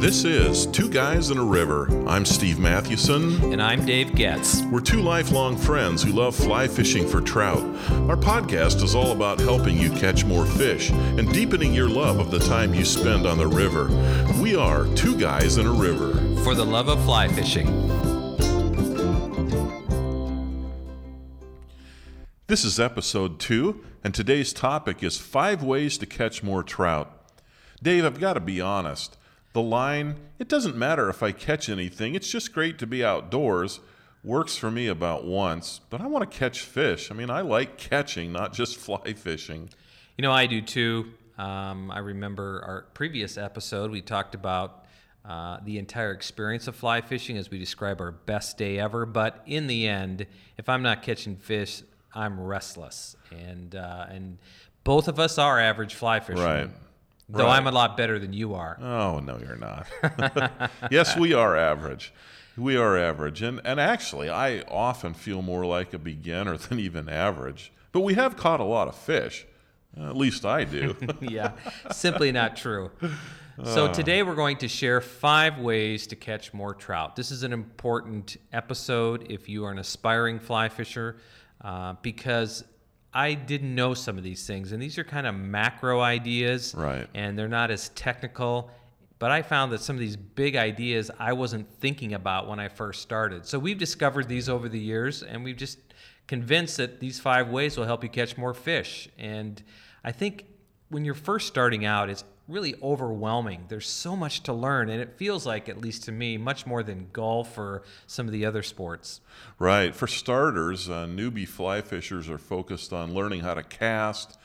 This is Two Guys in a River. I'm Steve Mathewson. And I'm Dave Goetz. We're two lifelong friends who love fly fishing for trout. Our podcast is all about helping you catch more fish and deepening your love of the time you spend on the river. We are Two Guys in a River. For the love of fly fishing. This is episode two, and today's topic is five ways to catch more trout. Dave, I've got to be honest. The line, it doesn't matter if I catch anything, it's just great to be outdoors, works for me about once, but I want to catch fish. I mean, I like catching, not just fly fishing. You know, I do too. Um, I remember our previous episode, we talked about uh, the entire experience of fly fishing as we describe our best day ever. But in the end, if I'm not catching fish, I'm restless. And, uh, and both of us are average fly fishermen. Right. Though Right. I'm a lot better than you are. Oh, no, you're not. yes, we are average. We are average. And, and actually, I often feel more like a beginner than even average. But we have caught a lot of fish. At least I do. yeah, simply not true. So, today we're going to share five ways to catch more trout. This is an important episode if you are an aspiring fly fisher uh, because I didn't know some of these things. And these are kind of macro ideas, Right. and they're not as technical. But I found that some of these big ideas I wasn't thinking about when I first started. So, we've discovered these over the years, and we've just convinced that these five ways will help you catch more fish. And I think when you're first starting out, it's really overwhelming. There's so much to learn, and it feels like, at least to me, much more than golf or some of the other sports. Right. For starters, uh, newbie fly fishers are focused on learning how to cast,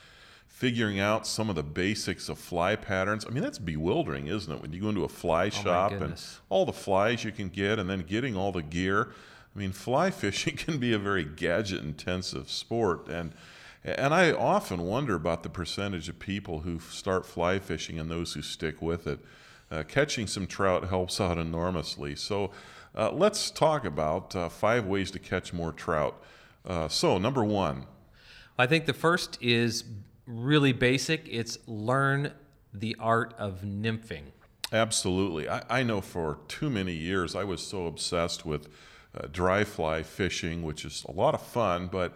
figuring out some of the basics of fly patterns. I mean, that's bewildering, isn't it? When you go into a fly shop and all the flies you can get and then getting all the gear. I mean, fly fishing can be a very gadget intensive sport. And and I often wonder about the percentage of people who start fly fishing and those who stick with it. Uh, catching some trout helps out enormously. So uh, let's talk about uh, five ways to catch more trout. Uh, so, number one, I think the first is really basic it's learn the art of nymphing. absolutely. I, I know for too many years I was so obsessed with uh, dry fly fishing, which is a lot of fun, but uh,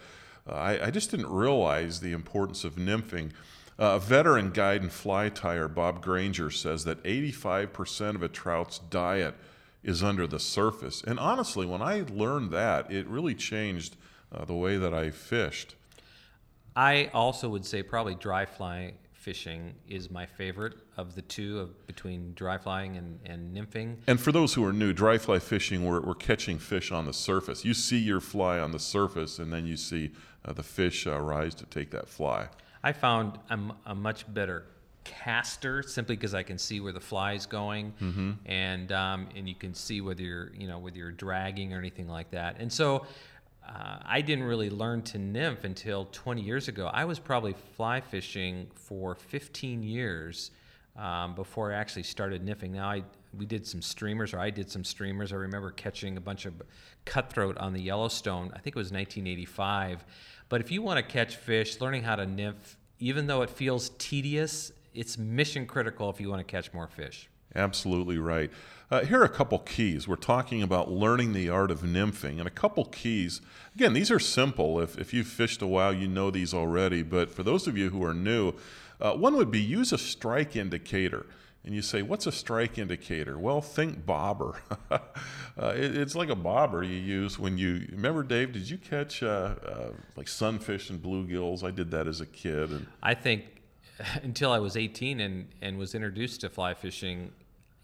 I, I just didn't realize the importance of nymphing. Uh, a veteran guide and fly tyer, Bob Granger, says that 85% of a trout's diet is under the surface. And honestly, when I learned that, it really changed uh, the way that I fished. I also would say probably dry fly fishing is my favorite of the two of between dry flying and, and nymphing. And for those who are new, dry fly fishing, we're, we're catching fish on the surface. You see your fly on the surface, and then you see uh, the fish uh, rise to take that fly. I found I'm a much better caster simply because I can see where the fly is going, Mm-hmm. and um, and you can see whether you're you know whether you're dragging or anything like that. And so uh, I didn't really learn to nymph until 20 years ago. I was probably fly fishing for 15 years um, before I actually started nymphing. Now I we did some streamers, or I did some streamers. I remember catching a bunch of cutthroat on the Yellowstone. I think it was 1985. But if you want to catch fish, learning how to nymph, even though it feels tedious, it's mission critical if you want to catch more fish. Absolutely right. Uh, here are a couple keys. We're talking about learning the art of nymphing, and a couple keys. Again, these are simple. If, if you've fished a while, you know these already. But for those of you who are new, uh, one would be use a strike indicator. And you say, what's a strike indicator? Well, think bobber. uh, it- it's like a bobber you use when you remember, Dave. Did you catch uh, uh, like sunfish and bluegills? I did that as a kid, and I think until I was 18 and, and was introduced to fly fishing,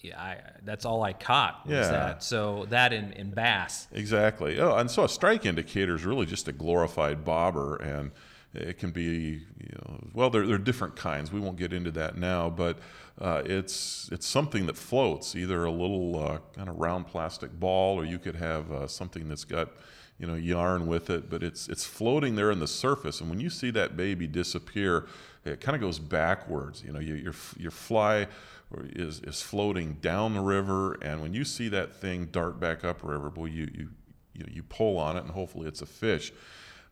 yeah, I, that's all I caught was Yeah. that. So that in, in bass. Exactly. Oh, and so a strike indicator is really just a glorified bobber, and it can be, you know, well, there, there are different kinds. We won't get into that now, but uh, it's it's something that floats, either a little uh, kind of round plastic ball, or you could have uh, something that's got, you know, yarn with it, but it's it's floating there in the surface, and when you see that baby disappear, it kind of goes backwards. You know, you, your your fly is is floating down the river, and when you see that thing dart back upriver, boy, you you you, you pull on it, and hopefully it's a fish.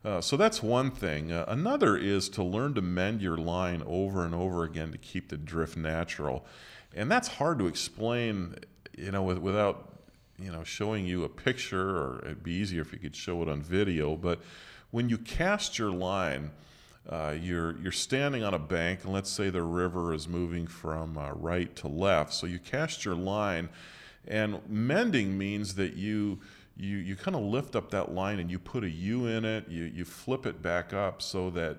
Uh, so that's one thing. Uh, another is to learn to mend your line over and over again to keep the drift natural. And that's hard to explain, you know, with, without, you know, showing you a picture, or it'd be easier if you could show it on video. But when you cast your line, uh, you're you're standing on a bank, and let's say the river is moving from uh, right to left. So you cast your line, and mending means that you you you kind of lift up that line and you put a U in it. You you flip it back up so that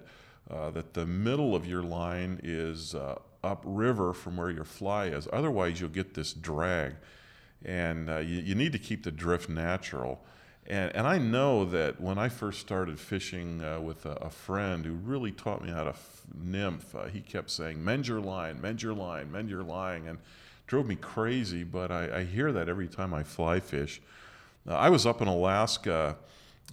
uh, that the middle of your line is uh, upriver from where your fly is. Otherwise, you'll get this drag, and uh, you, you need to keep the drift natural. And, and I know that when I first started fishing uh, with a, a, friend who really taught me how to f- nymph, uh, he kept saying, mend your line, mend your line, mend your line, and drove me crazy, but I, I hear that every time I fly fish. Uh, I was up in Alaska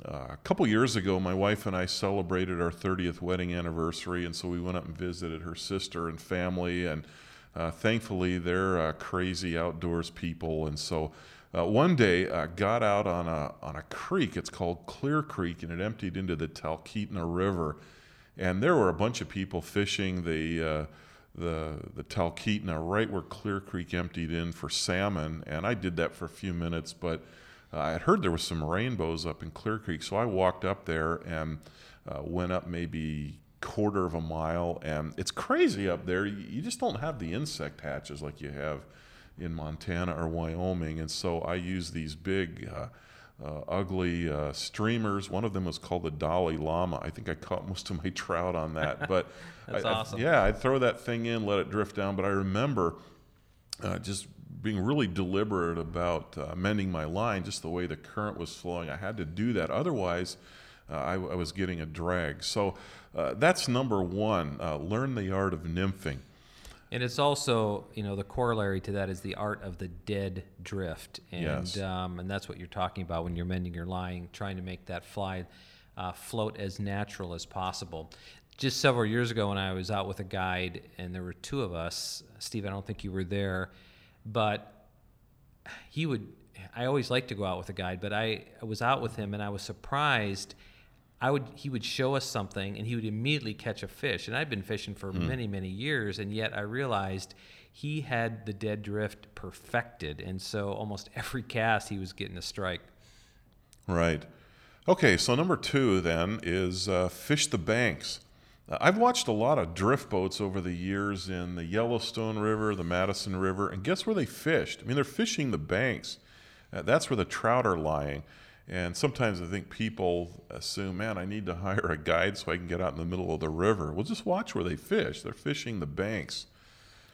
uh, a couple years ago. My wife and I celebrated our 30th wedding anniversary, and so we went up and visited her sister and family, and uh, thankfully they're uh, crazy outdoors people, and so uh, one day I got out on a, on a creek. It's called Clear Creek, and it emptied into the Talkeetna River. And there were a bunch of people fishing the, uh, the, the Talkeetna right where Clear Creek emptied in for salmon. And I did that for a few minutes, but uh, I had heard there was some rainbows up in Clear Creek. So I walked up there and uh, went up maybe quarter of a mile. And it's crazy up there. You just don't have the insect hatches like you have in Montana or Wyoming. And so I use these big, uh, uh, ugly uh, streamers. One of them was called the Dalai Lama. I think I caught most of my trout on that. But That's I, awesome. I, yeah, I'd throw that thing in, let it drift down. But I remember uh, just being really deliberate about uh, mending my line, just the way the current was flowing. I had to do that. Otherwise, uh, I, I, was getting a drag. So that's number one. learn the art of nymphing. And it's also, you know, the corollary to that is the art of the dead drift, and yes. um, and that's what you're talking about when you're mending your line, trying to make that fly uh, float as natural as possible. Just several years ago, when I was out with a guide, and there were two of us, Steve, I don't think you were there, but he would. I always like to go out with a guide, but I, I was out with him, and I was surprised I would he would show us something and he would immediately catch a fish. And I'd been fishing for mm. many many years, and yet I realized he had the dead drift perfected, and so almost every cast he was getting a strike. Right. Okay, so number two then is uh, fish the banks. Uh, I've watched a lot of drift boats over the years in the Yellowstone River, the Madison River, and guess where they fished? I mean, they're fishing the banks. Uh, that's where the trout are lying. And sometimes I think people assume, man, I need to hire a guide so I can get out in the middle of the river. Well, just watch where they fish. They're fishing the banks.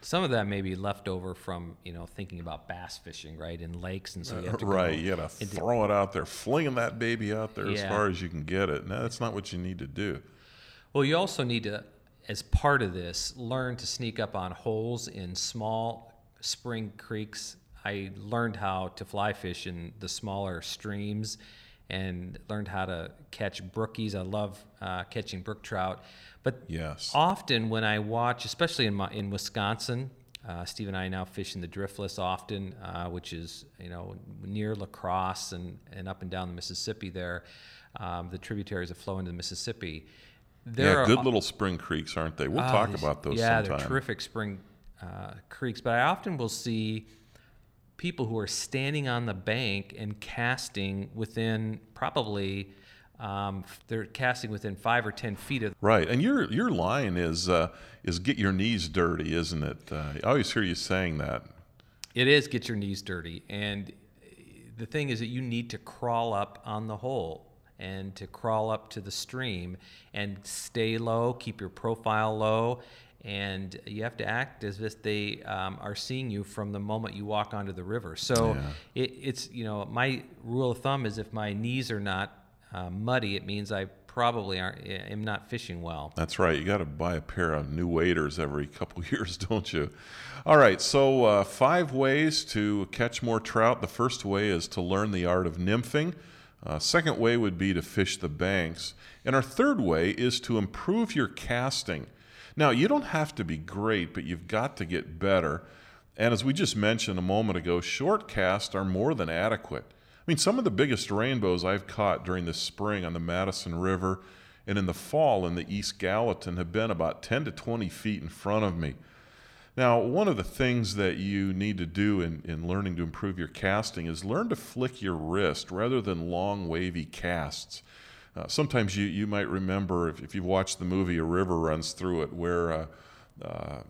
Some of that may be left over from you know thinking about bass fishing, right, in lakes, and so you have to right. you got to throw it out there, flinging that baby out there yeah. as far as you can get it. No, that's not what you need to do. Well, you also need to, as part of this, learn to sneak up on holes in small spring creeks I learned how to fly fish in the smaller streams and learned how to catch brookies. I love uh, catching brook trout. But yes. often when I watch, especially in, my, in Wisconsin, uh, Steve and I now fish in the driftless often, uh, which is you know near La Crosse and, and up and down the Mississippi there, um, the tributaries that flow into the Mississippi. There yeah, good little spring creeks, aren't they? We'll talk about those. Yeah, sometime. they're terrific spring uh, creeks. But I often will see people who are standing on the bank and casting within probably um, they're casting within five or ten feet of right and your your line is uh, is get your knees dirty isn't it? Uh, i always hear you saying that. It is get your knees dirty and the thing is that you need to crawl up on the hole and to crawl up to the stream and stay low keep your profile low and you have to act as if they um, are seeing you from the moment you walk onto the river. So yeah. it, it's you know my rule of thumb is if my knees are not uh, muddy, it means I probably aren't am not fishing well. That's right. You got to buy a pair of new waders every couple years, don't you? All right. So uh, five ways to catch more trout. The first way is to learn the art of nymphing. Uh, second way would be to fish the banks. And our third way is to improve your casting. Now, you don't have to be great, but you've got to get better. And as we just mentioned a moment ago, short casts are more than adequate. I mean, some of the biggest rainbows I've caught during the spring on the Madison River and in the fall in the East Gallatin have been about 10 to 20 feet in front of me. Now, one of the things that you need to do in, in learning to improve your casting is learn to flick your wrist rather than long, wavy casts. Uh, sometimes you, you might remember, if, if you've watched the movie A River Runs Through It, where uh, uh,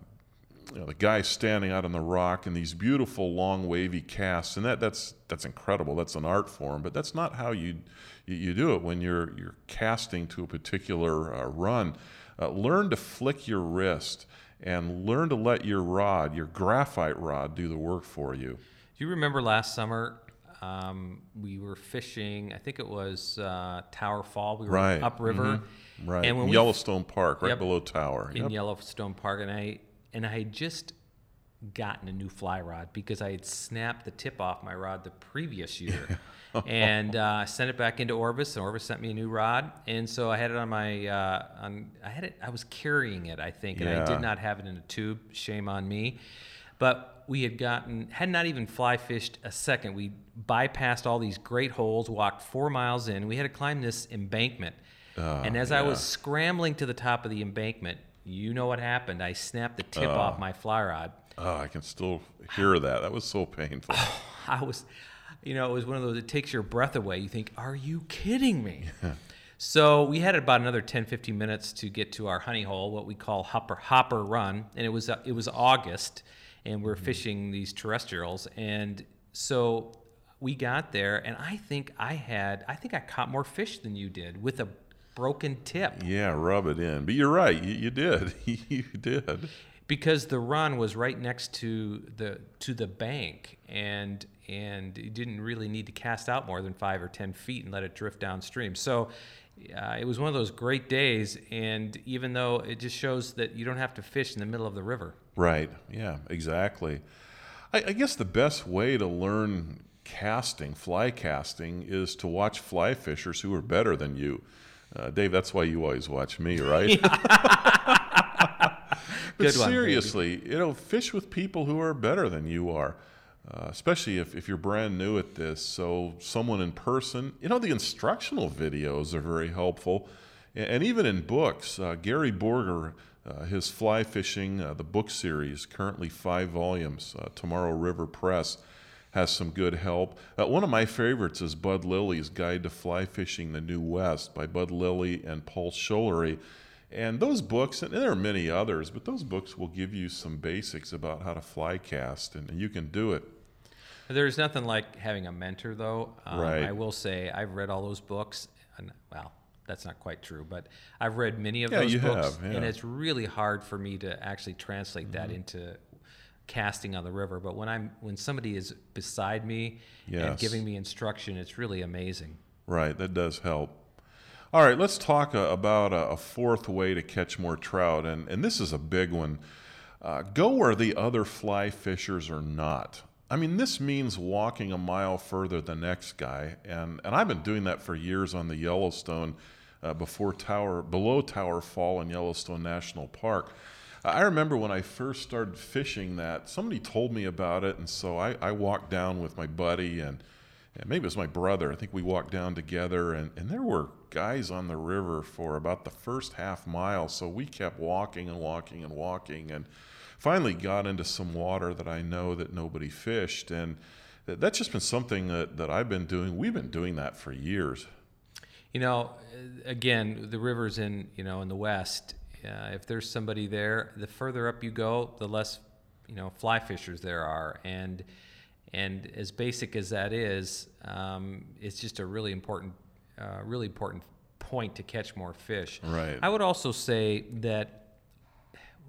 you know, the guy's standing out on the rock in these beautiful long wavy casts, and that, that's that's incredible. That's an art form, but that's not how you you, you do it when you're you're casting to a particular uh, run. Uh, learn to flick your wrist and learn to let your rod, your graphite rod, do the work for you. Do you remember last summer? Um, we were fishing. I think it was uh, Tower Fall. We were Right. upriver, Mm-hmm. Right. And when in we Yellowstone Park, right Yep. below Tower. in Yep. Yellowstone Park, and I and I had just gotten a new fly rod because I had snapped the tip off my rod the previous year, and uh, sent it back into Orvis, and Orvis sent me a new rod, and so I had it on my uh, on I had it I was carrying it I think, and I did not have it in a tube. Shame on me, but we had gotten had not even fly fished a second. We bypassed all these great holes, walked four miles in. We had to climb this embankment. Ah, and as I was scrambling to the top of the embankment, you know what happened. I snapped the tip off my fly rod. Oh, I can still hear that. That was so painful. I was, you know, it was one of those, it takes your breath away. You think, are you kidding me? so we had about another 10, 15 minutes to get to our honey hole, what we call hopper, hopper run. And it was, uh, it was August and we're fishing these terrestrials. And so we got there and I think I had, I think I caught more fish than you did with a broken tip. yeah, rub it in. But you're right. You, you did. you did. because the run was right next to the to the bank and and you didn't really need to cast out more than five or ten feet and let it drift downstream so uh, it was one of those great days and even though it just shows that you don't have to fish in the middle of the river Right. Yeah, exactly. I, I guess the best way to learn casting, fly casting, is to watch fly fishers who are better than you. Uh, Dave, that's why you always watch me, right? but one, baby. seriously, you know, fish with people who are better than you are. Uh, especially if, if you're brand new at this. So, someone in person, you know, the instructional videos are very helpful. And, and even in books, uh, Gary Borger, uh, his fly fishing, uh, the book series, currently five volumes, uh, Tomorrow River Press, has some good help. Uh, one of my favorites is Bud Lilly's Guide to Fly Fishing the New West by Bud Lilly and Paul Schullery. And those books, and there are many others, but those books will give you some basics about how to fly cast, and, and you can do it. there's nothing like having a mentor though um, Right. i will say i've read all those books and well that's not quite true but i've read many of Yeah, those you books have, and it's really hard for me to actually translate that into casting on the river but when i'm when somebody is beside me and giving me instruction it's really amazing Right, that does help. All right, let's talk uh, about a, a fourth way to catch more trout, and, and this is a big one. Uh, go where the other fly fishers are not. I mean, this means walking a mile further than the next guy, and, and I've been doing that for years on the Yellowstone uh, before Tower, below Tower Fall in Yellowstone National Park. I remember when I first started fishing that, somebody told me about it, and so I, I walked down with my buddy and and maybe it was my brother. I think we walked down together, and, and there were guys on the river for about the first half mile. So we kept walking and walking and walking, and finally got into some water that I know that nobody fished. And that's just been something that, that I've been doing. We've been doing that for years. You know, again, the rivers in you know in the west. Uh, if there's somebody there, the further up you go, the less you know fly fishers there are, and and as basic as that is, um, it's just a really important, uh, really important point to catch more fish. Right. I would also say that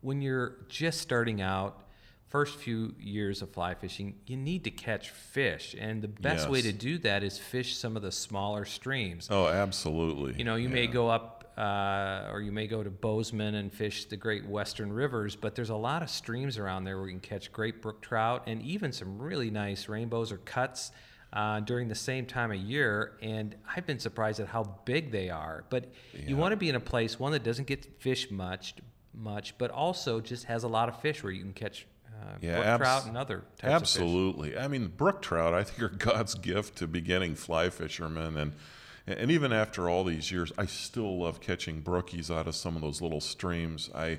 when you're just starting out, first few years of fly fishing, you need to catch fish, and the best way to do that is fish some of the smaller streams. Oh, absolutely. You know, you may go up uh, or you may go to Bozeman and fish the great western rivers, but there's a lot of streams around there where you can catch great brook trout and even some really nice rainbows or cuts uh, during the same time of year. And I've been surprised at how big they are. But you want to be in a place one that doesn't get fish much, much, but also just has a lot of fish where you can catch Yeah, brook abs- trout and other types of. Absolutely. I mean, brook trout, I think, are God's gift to beginning fly fishermen. And, and even after all these years, I still love catching brookies out of some of those little streams. I,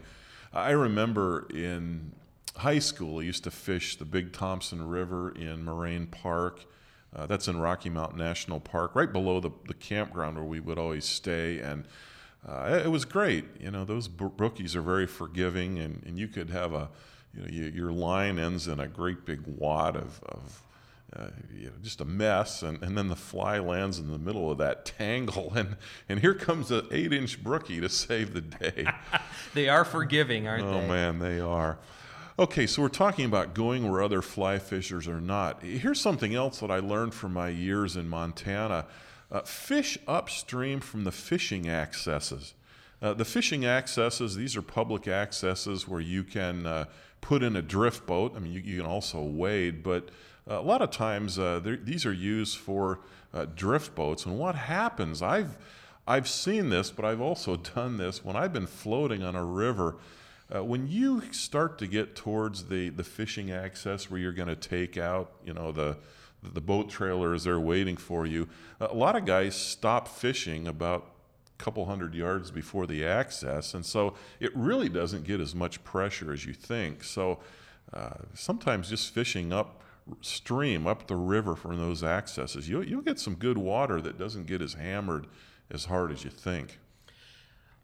I remember in high school, I used to fish the Big Thompson River in Moraine Park. Uh, that's in Rocky Mountain National Park, right below the, the campground where we would always stay. And uh, it, it was great. You know, those brookies are very forgiving, and, and you could have a, you know, you, your line ends in a great big wad of, of uh, you know, just a mess, and, and then the fly lands in the middle of that tangle, and, and here comes an eight inch brookie to save the day. They are forgiving, aren't oh they? Oh, man, they are. Okay, so we're talking about going where other fly fishers are not. Here's something else that I learned from my years in Montana uh, fish upstream from the fishing accesses. Uh, the fishing accesses, these are public accesses where you can uh, put in a drift boat. I mean, you, you can also wade, but uh, a lot of times uh, these are used for uh, drift boats. And what happens, I've, I've seen this, but I've also done this when I've been floating on a river. Uh, when you start to get towards the, the fishing access where you're going to take out, you know, the, the boat trailer is there waiting for you, a lot of guys stop fishing about couple hundred yards before the access. And so it really doesn't get as much pressure as you think. So uh, sometimes just fishing up stream, up the river from those accesses, you'll, you'll get some good water that doesn't get as hammered as hard as you think.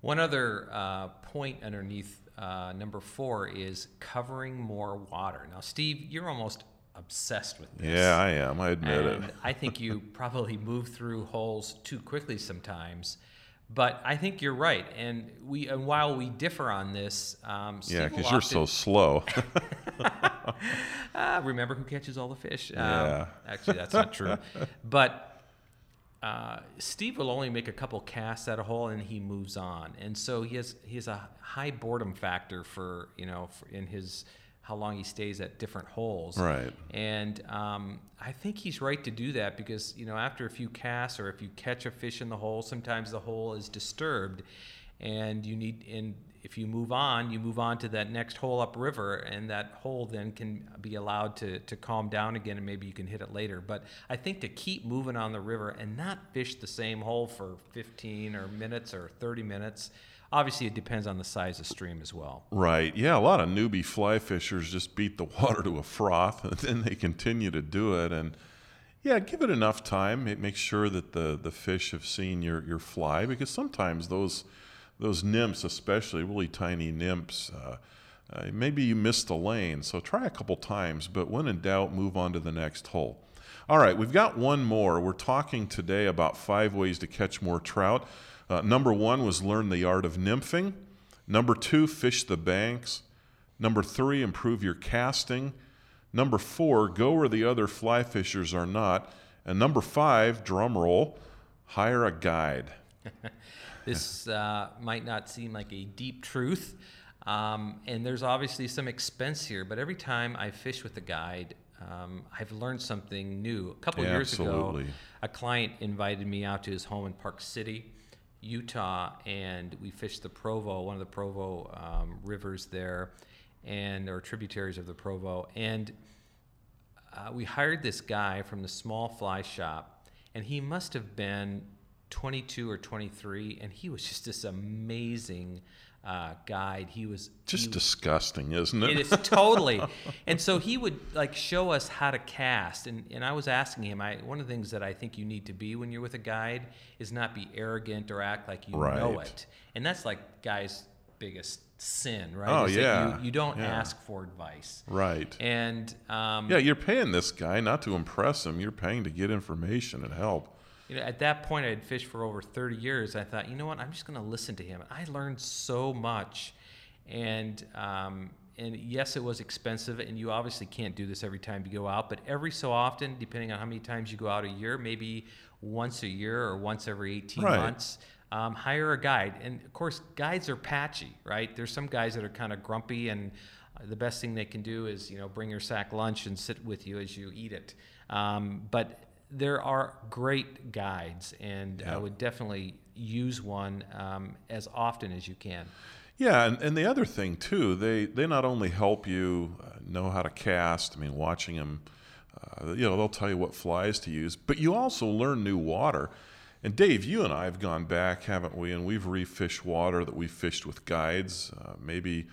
One other uh, point underneath uh, number four is covering more water. Now, Steve, you're almost obsessed with this. Yeah, I am. I admit it. and I think you probably move through holes too quickly sometimes. But I think you're right, and we and while we differ on this, um, Yeah, because you're so slow. Ah, remember who catches all the fish? Um, Yeah. actually, that's not true. But uh, Steve will only make a couple casts at a hole and he moves on, and so he has he has a high boredom factor for you know for in his how long he stays at different holes. Right. And um, I think he's right to do that because you know after a few casts or if you catch a fish in the hole, sometimes the hole is disturbed, and you need and if you move on, you move on to that next hole upriver, and that hole then can be allowed to, to calm down again, and maybe you can hit it later. But I think to keep moving on the river and not fish the same hole for 15 or minutes or 30 minutes, obviously it depends on the size of stream as well. Right. Yeah, a lot of newbie fly fishers just beat the water to a froth and then they continue to do it. And yeah, give it enough time. Ma- Make sure that the, the fish have seen your, your fly because sometimes those those nymphs, especially really tiny nymphs, uh, uh, maybe you missed a lane. So try a couple times, but when in doubt, move on to the next hole. All right, we've got one more. We're talking today about five ways to catch more trout. Uh, number one was learn the art of nymphing. Number two, fish the banks. Number three, improve your casting. Number four, go where the other fly fishers are not. And number five, drum roll, hire a guide. This uh, might not seem like a deep truth, um, and there's obviously some expense here. But every time I fish with a guide, um, I've learned something new. A couple Yeah, years ago, a client invited me out to his home in Park City, Utah, and we fished the Provo, one of the Provo um, rivers there, and or tributaries of the Provo, and uh, we hired this guy from the small fly shop, and he must have been 22 or 23, and he was just this amazing uh, guide. He was Just he, disgusting, isn't it? it is totally. And so he would like show us how to cast. And, and I was asking him, I one of the things that I think you need to be when you're with a guide is not be arrogant or act like you know Right. it. And that's like guys' biggest sin, right? Oh, Is yeah. You, you don't Yeah. ask for advice. right. And um, Yeah, you're paying this guy not to impress him. You're paying to get information and help. You know, at that point, I had fished for over 30 years. I thought, you know what? I'm just going to listen to him. I learned so much, and um, and yes, it was expensive, and you obviously can't do this every time you go out. But every so often, depending on how many times you go out a year, maybe once a year or once every 18 Right. months, um, hire a guide. And of course, guides are patchy, right? There's some guys that are kind of grumpy and uh, the best thing they can do is you know bring your sack lunch and sit with you as you eat it. Um, but there are great guides, and I would definitely use one um, as often as you can. Yeah, and, and the other thing too, they they not only help you uh, know how to cast. I mean, watching them, uh, you know, they'll tell you what flies to use. But you also learn new water. And Dave, you and I have gone back, haven't we? And we've refished water that we fished with guides. Uh, maybe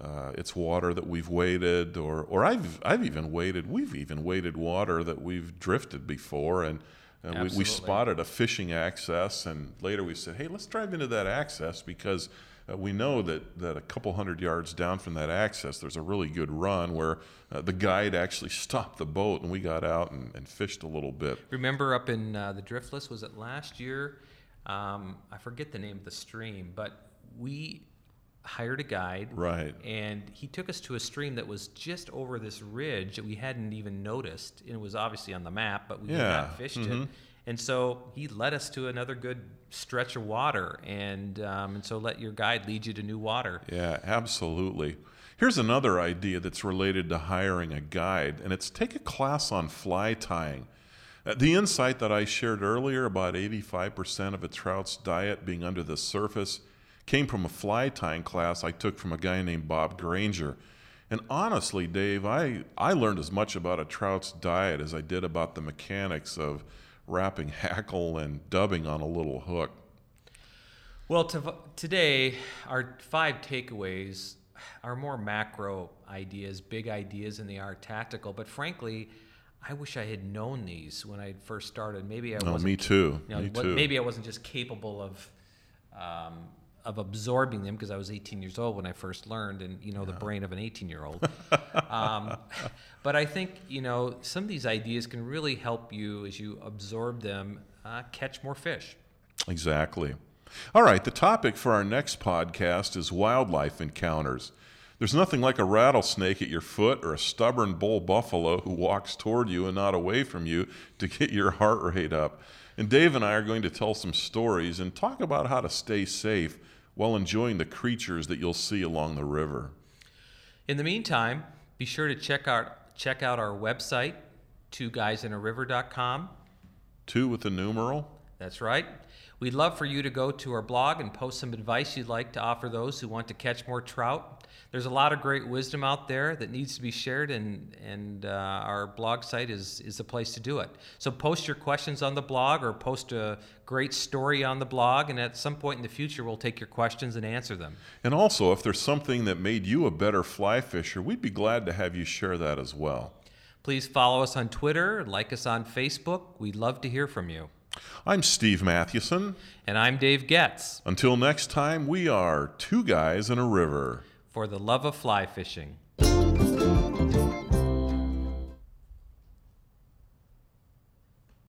uh, it's water that we've waded, or or I've I've even waded. We've even waded water that we've drifted before, and. we, we spotted a fishing access, and later we said, "Hey, let's drive into that access because uh, we know that, that a couple hundred yards down from that access, there's a really good run where uh, the guide actually stopped the boat and we got out and, and fished a little bit. Remember up in uh, the Driftless, was it last year? Um, I forget the name of the stream, but we hired a guide. Right. And he took us to a stream that was just over this ridge that we hadn't even noticed. And it was obviously on the map, but we had not fished it. And so he led us to another good stretch of water. And, um, and so let your guide lead you to new water. Yeah, absolutely. Here's another idea that's related to hiring a guide, and it's take a class on fly tying. Uh, The insight that I shared earlier about 85% of a trout's diet being under the surface came from a fly tying class I took from a guy named Bob Granger. And honestly, Dave, I, I learned as much about a trout's diet as I did about the mechanics of wrapping hackle and dubbing on a little hook. Well, to, today, our five takeaways are more macro ideas, big ideas, than they are tactical. But frankly, I wish I had known these when I first started. Maybe I Oh, wasn't. me too. you know, me too. Maybe I wasn't just capable of um, of absorbing them because I was 18 years old when I first learned, and you know the brain of an 18 year old. um, but I think you know some of these ideas can really help you as you absorb them uh, catch more fish. Exactly. All right, the topic for our next podcast is wildlife encounters. There's nothing like a rattlesnake at your foot or a stubborn bull buffalo who walks toward you and not away from you to get your heart rate up. And Dave and I are going to tell some stories and talk about how to stay safe while enjoying the creatures that you'll see along the river. In the meantime, be sure to check out check out our website, twoguysinariver.com. Two with the numeral. That's right. We'd love for you to go to our blog and post some advice you'd like to offer those who want to catch more trout. There's a lot of great wisdom out there that needs to be shared, and and uh, our blog site is is the place to do it. So post your questions on the blog, or post a great story on the blog, and at some point in the future, we'll take your questions and answer them. And also, if there's something that made you a better fly fisher, we'd be glad to have you share that as well. Please follow us on Twitter, like us on Facebook. We'd love to hear from you. I'm Steve Mathewson. And I'm Dave Goetz Until next time, we are two guys in a river. for the love of fly fishing.